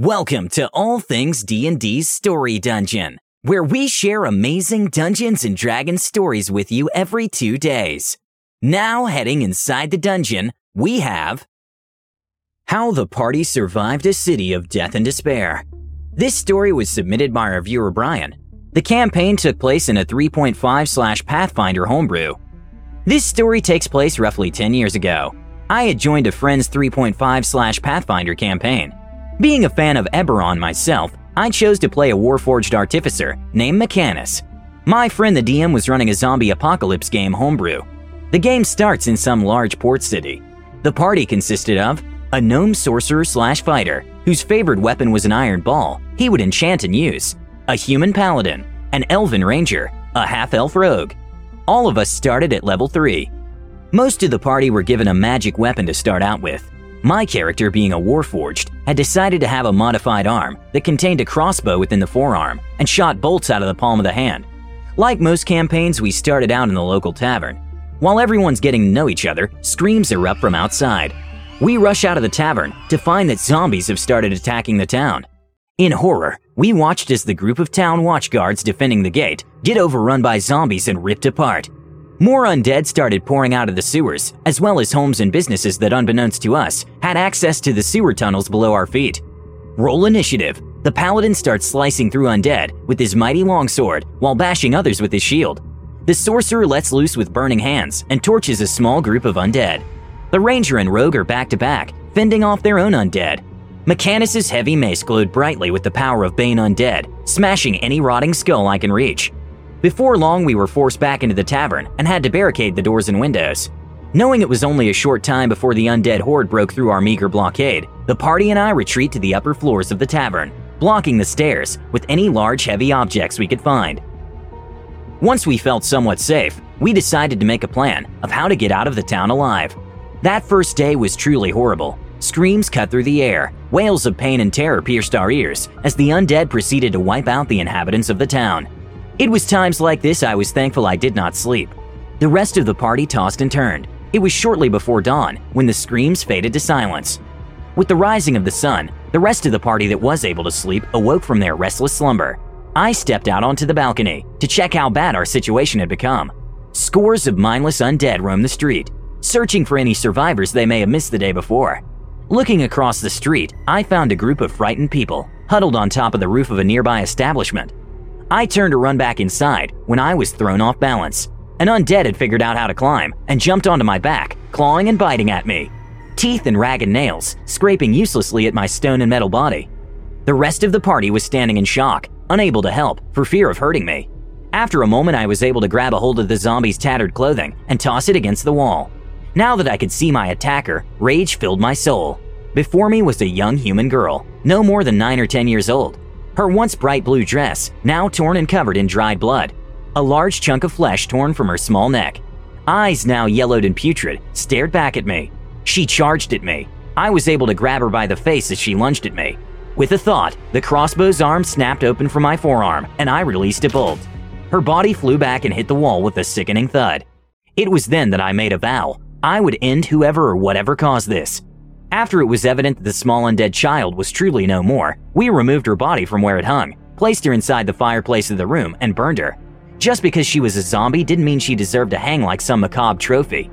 Welcome to All Things D&D's Story Dungeon, where we share amazing Dungeons and Dragons stories with you every 2 days. Now heading inside the dungeon, we have How the Party Survived a City of Death and Despair. This story was submitted by our viewer Brian. The campaign took place in a 3.5 slash Pathfinder homebrew. This story takes place roughly 10 years ago. I had joined a friend's 3.5 slash Pathfinder campaign. Being a fan of Eberron myself, I chose to play a Warforged artificer named Mechanus. My friend the DM was running a zombie apocalypse game homebrew. The game starts in some large port city. The party consisted of a gnome sorcerer slash fighter, whose favorite weapon was an iron ball he would enchant and use, a human paladin, an elven ranger, a half elf rogue. All of us started at level 3. Most of the party were given a magic weapon to start out with. My character, being a Warforged, had decided to have a modified arm that contained a crossbow within the forearm and shot bolts out of the palm of the hand. Like most campaigns, we started out in the local tavern. While everyone's getting to know each other, screams erupt from outside. We rush out of the tavern to find that zombies have started attacking the town. In horror, we watched as the group of town watch guards defending the gate get overrun by zombies and ripped apart. More undead started pouring out of the sewers, as well as homes and businesses that, unbeknownst to us, had access to the sewer tunnels below our feet. Roll initiative. The paladin starts slicing through undead with his mighty longsword while bashing others with his shield. The sorcerer lets loose with burning hands and torches a small group of undead. The ranger and rogue are back to back, fending off their own undead. Mechanus's heavy mace glowed brightly with the power of Bane Undead, smashing any rotting skull I can reach. Before long, we were forced back into the tavern and had to barricade the doors and windows. Knowing it was only a short time before the undead horde broke through our meager blockade, the party and I retreat to the upper floors of the tavern, blocking the stairs with any large heavy objects we could find. Once we felt somewhat safe, we decided to make a plan of how to get out of the town alive. That first day was truly horrible. Screams cut through the air, wails of pain and terror pierced our ears as the undead proceeded to wipe out the inhabitants of the town. It was times like this I was thankful I did not sleep. The rest of the party tossed and turned. It was shortly before dawn when the screams faded to silence. With the rising of the sun, the rest of the party that was able to sleep awoke from their restless slumber. I stepped out onto the balcony to check how bad our situation had become. Scores of mindless undead roamed the street, searching for any survivors they may have missed the day before. Looking across the street, I found a group of frightened people huddled on top of the roof of a nearby establishment. I turned to run back inside when I was thrown off balance. An undead had figured out how to climb and jumped onto my back, clawing and biting at me. Teeth and ragged nails, scraping uselessly at my stone and metal body. The rest of the party was standing in shock, unable to help for fear of hurting me. After a moment, I was able to grab a hold of the zombie's tattered clothing and toss it against the wall. Now that I could see my attacker, rage filled my soul. Before me was a young human girl, no more than 9 or 10 years old, her once bright blue dress, now torn and covered in dried blood. A large chunk of flesh torn from her small neck. Eyes now yellowed and putrid stared back at me. She charged at me. I was able to grab her by the face as she lunged at me. With a thought, the crossbow's arm snapped open from my forearm and I released a bolt. Her body flew back and hit the wall with a sickening thud. It was then that I made a vow. I would end whoever or whatever caused this. After it was evident that the small undead child was truly no more, we removed her body from where it hung, placed her inside the fireplace of the room, and burned her. Just because she was a zombie didn't mean she deserved to hang like some macabre trophy.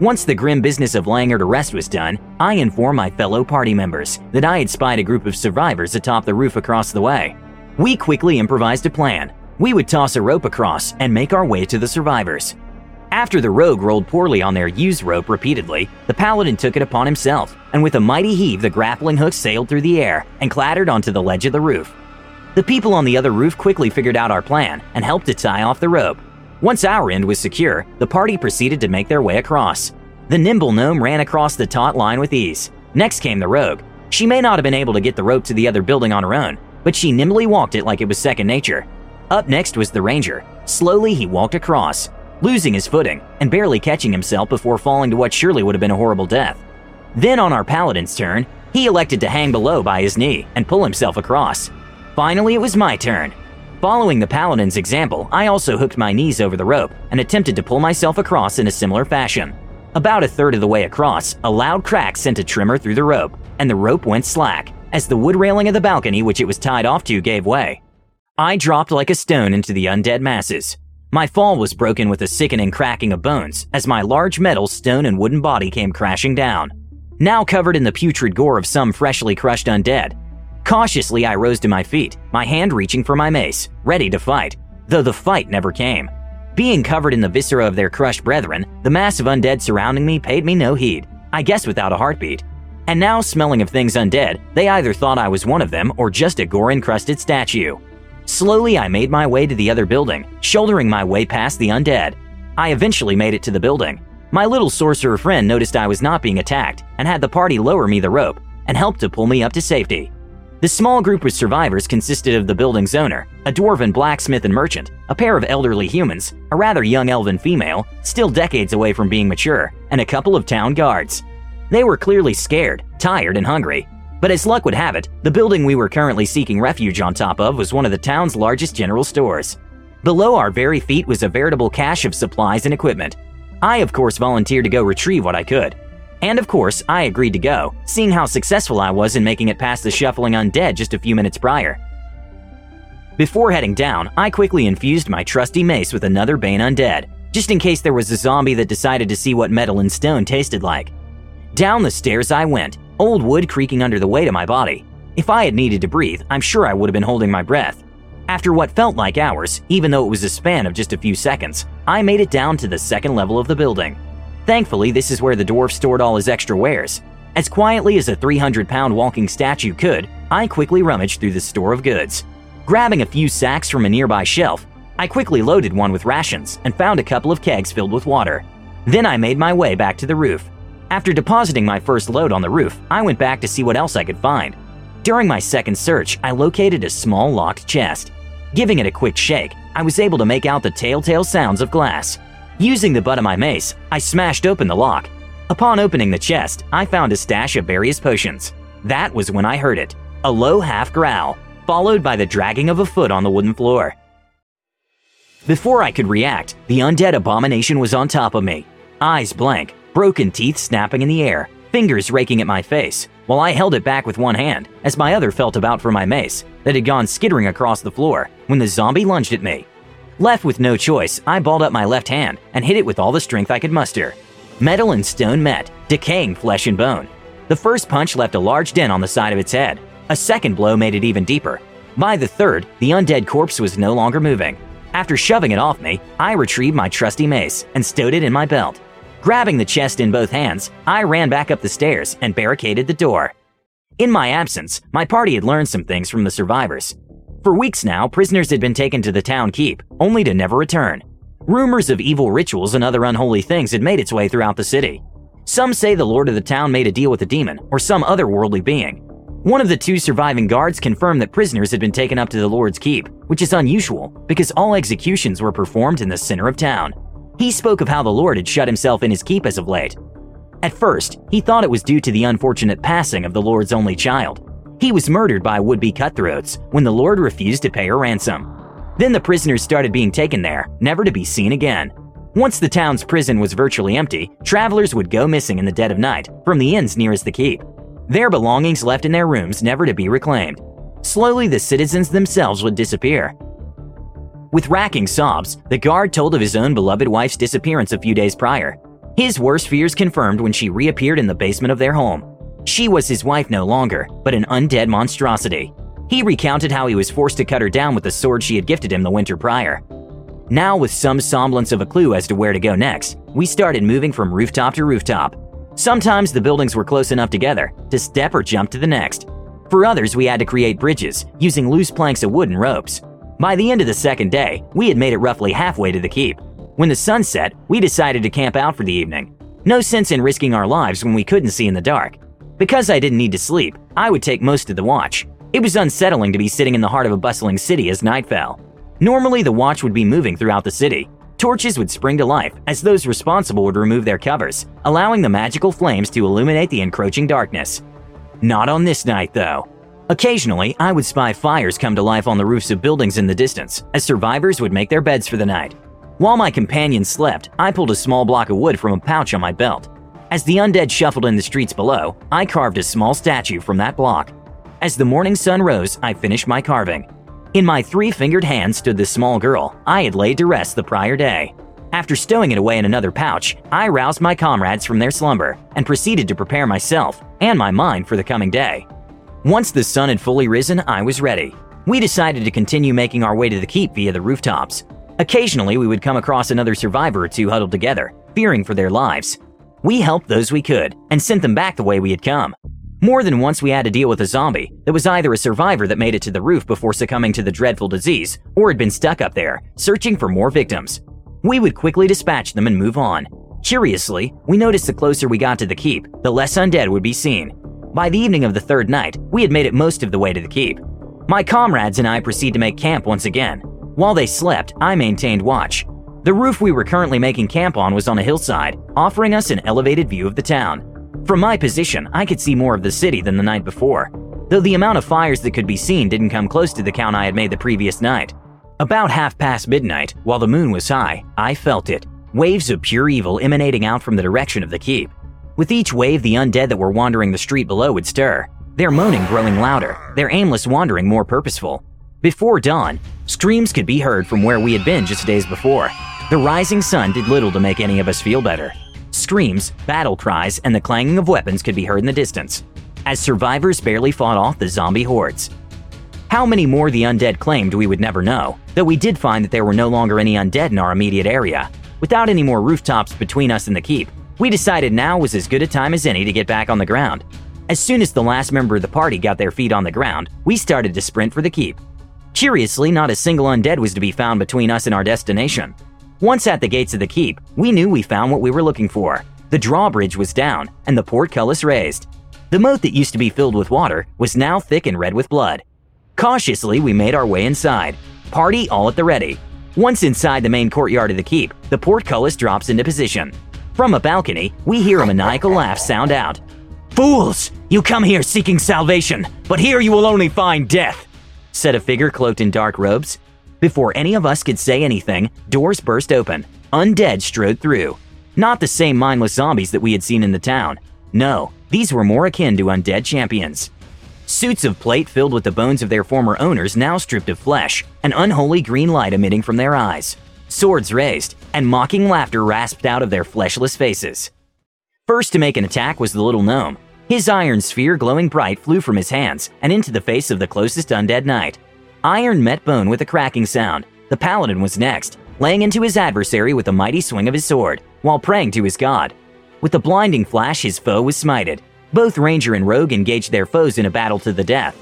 Once the grim business of laying her to rest was done, I informed my fellow party members that I had spied a group of survivors atop the roof across the way. We quickly improvised a plan. We would toss a rope across and make our way to the survivors. After the rogue rolled poorly on their Use Rope repeatedly, the paladin took it upon himself, and with a mighty heave, the grappling hook sailed through the air and clattered onto the ledge of the roof. The people on the other roof quickly figured out our plan and helped to tie off the rope. Once our end was secure, the party proceeded to make their way across. The nimble gnome ran across the taut line with ease. Next came the rogue. She may not have been able to get the rope to the other building on her own, but she nimbly walked it like it was second nature. Up next was the ranger. Slowly he walked across, losing his footing and barely catching himself before falling to what surely would have been a horrible death. Then, on our paladin's turn, he elected to hang below by his knee and pull himself across. Finally, it was my turn. Following the paladin's example, I also hooked my knees over the rope and attempted to pull myself across in a similar fashion. About a third of the way across, a loud crack sent a tremor through the rope, and the rope went slack, as the wood railing of the balcony which it was tied off to gave way. I dropped like a stone into the undead masses. My fall was broken with a sickening cracking of bones as my large metal, stone, and wooden body came crashing down. Now covered in the putrid gore of some freshly crushed undead. Cautiously, I rose to my feet, my hand reaching for my mace, ready to fight, though the fight never came. Being covered in the viscera of their crushed brethren, the mass of undead surrounding me paid me no heed, I guess without a heartbeat. And now, smelling of things undead, they either thought I was one of them or just a gore encrusted statue. Slowly, I made my way to the other building, shouldering my way past the undead. I eventually made it to the building. My little sorcerer friend noticed I was not being attacked and had the party lower me the rope and helped to pull me up to safety. The small group of survivors consisted of the building's owner, a dwarven blacksmith and merchant, a pair of elderly humans, a rather young elven female, still decades away from being mature, and a couple of town guards. They were clearly scared, tired, and hungry, but as luck would have it, the building we were currently seeking refuge on top of was one of the town's largest general stores. Below our very feet was a veritable cache of supplies and equipment. I, of course, volunteered to go retrieve what I could. And of course, I agreed to go, seeing how successful I was in making it past the shuffling undead just a few minutes prior. Before heading down, I quickly infused my trusty mace with another Bane undead, just in case there was a zombie that decided to see what metal and stone tasted like. Down the stairs I went, old wood creaking under the weight of my body. If I had needed to breathe, I'm sure I would have been holding my breath. After what felt like hours, even though it was a span of just a few seconds, I made it down to the second level of the building. Thankfully, this is where the dwarf stored all his extra wares. As quietly as a 300 pound walking statue could, I quickly rummaged through the store of goods. Grabbing a few sacks from a nearby shelf, I quickly loaded one with rations and found a couple of kegs filled with water. Then I made my way back to the roof, after depositing my first load on the roof, I went back to see what else I could find. During my second search, I located a small locked chest. Giving it a quick shake, I was able to make out the telltale sounds of glass. Using the butt of my mace, I smashed open the lock. Upon opening the chest, I found a stash of various potions. That was when I heard it a low half growl, followed by the dragging of a foot on the wooden floor. Before I could react, the undead abomination was on top of me, eyes blank, broken teeth snapping in the air, fingers raking at my face, while I held it back with one hand as my other felt about for my mace that had gone skittering across the floor when the zombie lunged at me. Left with no choice, I balled up my left hand and hit it with all the strength I could muster. Metal and stone met, decaying flesh and bone. The first punch left a large dent on the side of its head. A second blow made it even deeper. By the third, the undead corpse was no longer moving. After shoving it off me, I retrieved my trusty mace and stowed it in my belt. Grabbing the chest in both hands, I ran back up the stairs and barricaded the door. In my absence, my party had learned some things from the survivors. For weeks now, prisoners had been taken to the town keep, only to never return. Rumors of evil rituals and other unholy things had made its way throughout the city. Some say the lord of the town made a deal with a demon or some otherworldly being. One of the two surviving guards confirmed that prisoners had been taken up to the lord's keep, which is unusual because all executions were performed in the center of town. He spoke of how the Lord had shut himself in his keep as of late. At first, he thought it was due to the unfortunate passing of the Lord's only child. He was murdered by would be cutthroats when the Lord refused to pay a ransom. Then the prisoners started being taken there, never to be seen again. Once the town's prison was virtually empty, travelers would go missing in the dead of night from the inns nearest the keep. Their belongings left in their rooms never to be reclaimed. Slowly, the citizens themselves would disappear, with racking sobs, the guard told of his own beloved wife's disappearance a few days prior. His worst fears confirmed when she reappeared in the basement of their home. She was his wife no longer, but an undead monstrosity. He recounted how he was forced to cut her down with the sword she had gifted him the winter prior. Now, with some semblance of a clue as to where to go next, we started moving from rooftop to rooftop. Sometimes the buildings were close enough together to step or jump to the next. For others, we had to create bridges using loose planks of wood and ropes. By the end of the second day, we had made it roughly halfway to the keep. When the sun set, we decided to camp out for the evening. No sense in risking our lives when we couldn't see in the dark. Because I didn't need to sleep, I would take most of the watch. It was unsettling to be sitting in the heart of a bustling city as night fell. Normally, the watch would be moving throughout the city. Torches would spring to life as those responsible would remove their covers, allowing the magical flames to illuminate the encroaching darkness. Not on this night, though. Occasionally, I would spy fires come to life on the roofs of buildings in the distance, as survivors would make their beds for the night. While my companion slept, I pulled a small block of wood from a pouch on my belt. As the undead shuffled in the streets below, I carved a small statue from that block. As the morning sun rose, I finished my carving. In my three fingered hand stood the small girl I had laid to rest the prior day. After stowing it away in another pouch, I roused my comrades from their slumber and proceeded to prepare myself and my mind for the coming day. Once the sun had fully risen, I was ready. We decided to continue making our way to the keep via the rooftops. Occasionally, we would come across another survivor or two huddled together, fearing for their lives. We helped those we could and sent them back the way we had come. More than once, we had to deal with a zombie that was either a survivor that made it to the roof before succumbing to the dreadful disease or had been stuck up there, searching for more victims. We would quickly dispatch them and move on. Curiously, we noticed the closer we got to the keep, the less undead would be seen. By the evening of the third night, we had made it most of the way to the keep. My comrades and I proceed to make camp once again. While they slept, I maintained watch. The roof we were currently making camp on was on a hillside, offering us an elevated view of the town. From my position, I could see more of the city than the night before, though the amount of fires that could be seen didn't come close to the count I had made the previous night. About half past midnight, while the moon was high, I felt it waves of pure evil emanating out from the direction of the keep. With each wave, the undead that were wandering the street below would stir, their moaning growing louder, their aimless wandering more purposeful. Before dawn, screams could be heard from where we had been just days before. The rising sun did little to make any of us feel better. Screams, battle cries, and the clanging of weapons could be heard in the distance, as survivors barely fought off the zombie hordes. How many more the undead claimed we would never know, though we did find that there were no longer any undead in our immediate area. Without any more rooftops between us and the keep, we decided now was as good a time as any to get back on the ground. As soon as the last member of the party got their feet on the ground, we started to sprint for the keep. Curiously, not a single undead was to be found between us and our destination. Once at the gates of the keep, we knew we found what we were looking for. The drawbridge was down and the portcullis raised. The moat that used to be filled with water was now thick and red with blood. Cautiously, we made our way inside. Party all at the ready. Once inside the main courtyard of the keep, the portcullis drops into position. From a balcony, we hear a maniacal laugh sound out. Fools! You come here seeking salvation, but here you will only find death, said a figure cloaked in dark robes. Before any of us could say anything, doors burst open. Undead strode through. Not the same mindless zombies that we had seen in the town. No, these were more akin to undead champions. Suits of plate filled with the bones of their former owners now stripped of flesh, an unholy green light emitting from their eyes. Swords raised, and mocking laughter rasped out of their fleshless faces. First to make an attack was the little gnome. His iron sphere, glowing bright, flew from his hands and into the face of the closest undead knight. Iron met bone with a cracking sound. The paladin was next, laying into his adversary with a mighty swing of his sword, while praying to his god. With a blinding flash, his foe was smited. Both ranger and rogue engaged their foes in a battle to the death.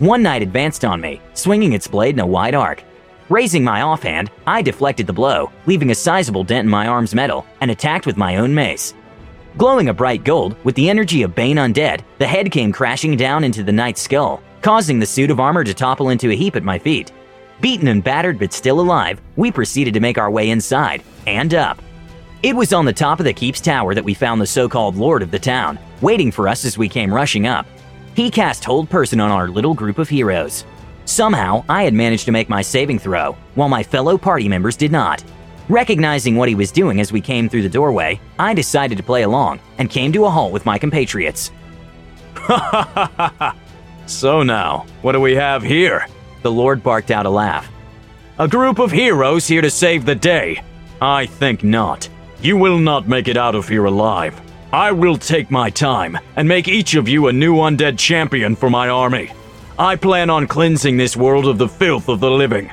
One knight advanced on me, swinging its blade in a wide arc. Raising my offhand, I deflected the blow, leaving a sizable dent in my arm's metal, and attacked with my own mace. Glowing a bright gold, with the energy of Bane Undead, the head came crashing down into the knight's skull, causing the suit of armor to topple into a heap at my feet. Beaten and battered but still alive, we proceeded to make our way inside and up. It was on the top of the keep's tower that we found the so called lord of the town, waiting for us as we came rushing up. He cast Hold Person on our little group of heroes. Somehow, I had managed to make my saving throw, while my fellow party members did not. Recognizing what he was doing as we came through the doorway, I decided to play along and came to a halt with my compatriots. so now, what do we have here? The Lord barked out a laugh. A group of heroes here to save the day? I think not. You will not make it out of here alive. I will take my time and make each of you a new undead champion for my army. I plan on cleansing this world of the filth of the living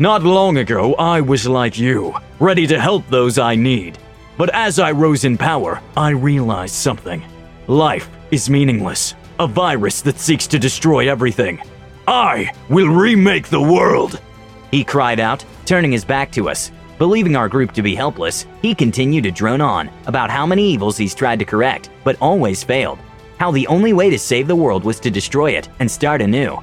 not long ago, I was like you, ready to help those I need. But as I rose in power, I realized something. Life is meaningless, a virus that seeks to destroy everything. I will remake the world! He cried out, turning his back to us. Believing our group to be helpless, he continued to drone on about how many evils he's tried to correct, but always failed. How the only way to save the world was to destroy it and start anew.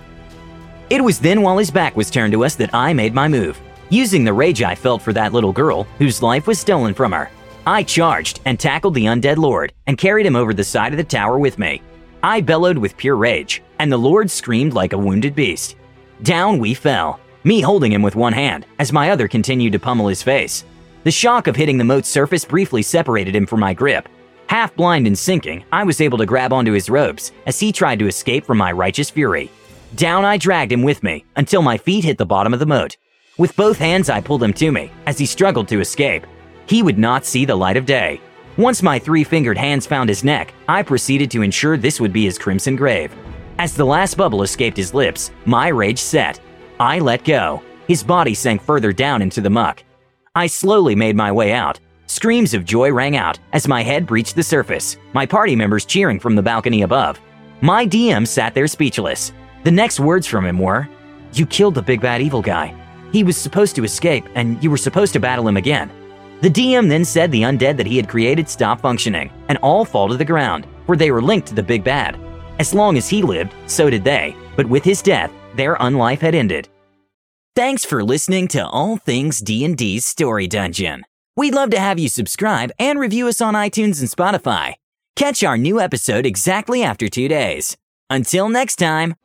It was then while his back was turned to us that I made my move. Using the rage I felt for that little girl, whose life was stolen from her, I charged and tackled the undead lord and carried him over the side of the tower with me. I bellowed with pure rage, and the lord screamed like a wounded beast. Down we fell, me holding him with one hand as my other continued to pummel his face. The shock of hitting the moat's surface briefly separated him from my grip. Half blind and sinking, I was able to grab onto his ropes as he tried to escape from my righteous fury. Down I dragged him with me until my feet hit the bottom of the moat. With both hands, I pulled him to me as he struggled to escape. He would not see the light of day. Once my three fingered hands found his neck, I proceeded to ensure this would be his crimson grave. As the last bubble escaped his lips, my rage set. I let go. His body sank further down into the muck. I slowly made my way out. Screams of joy rang out as my head breached the surface, my party members cheering from the balcony above. My DM sat there speechless. The next words from him were, You killed the big bad evil guy. He was supposed to escape, and you were supposed to battle him again. The DM then said the undead that he had created stopped functioning, and all fall to the ground, where they were linked to the big bad. As long as he lived, so did they, but with his death, their unlife had ended. Thanks for listening to All Things D&D's Story Dungeon. We'd love to have you subscribe and review us on iTunes and Spotify. Catch our new episode exactly after two days. Until next time.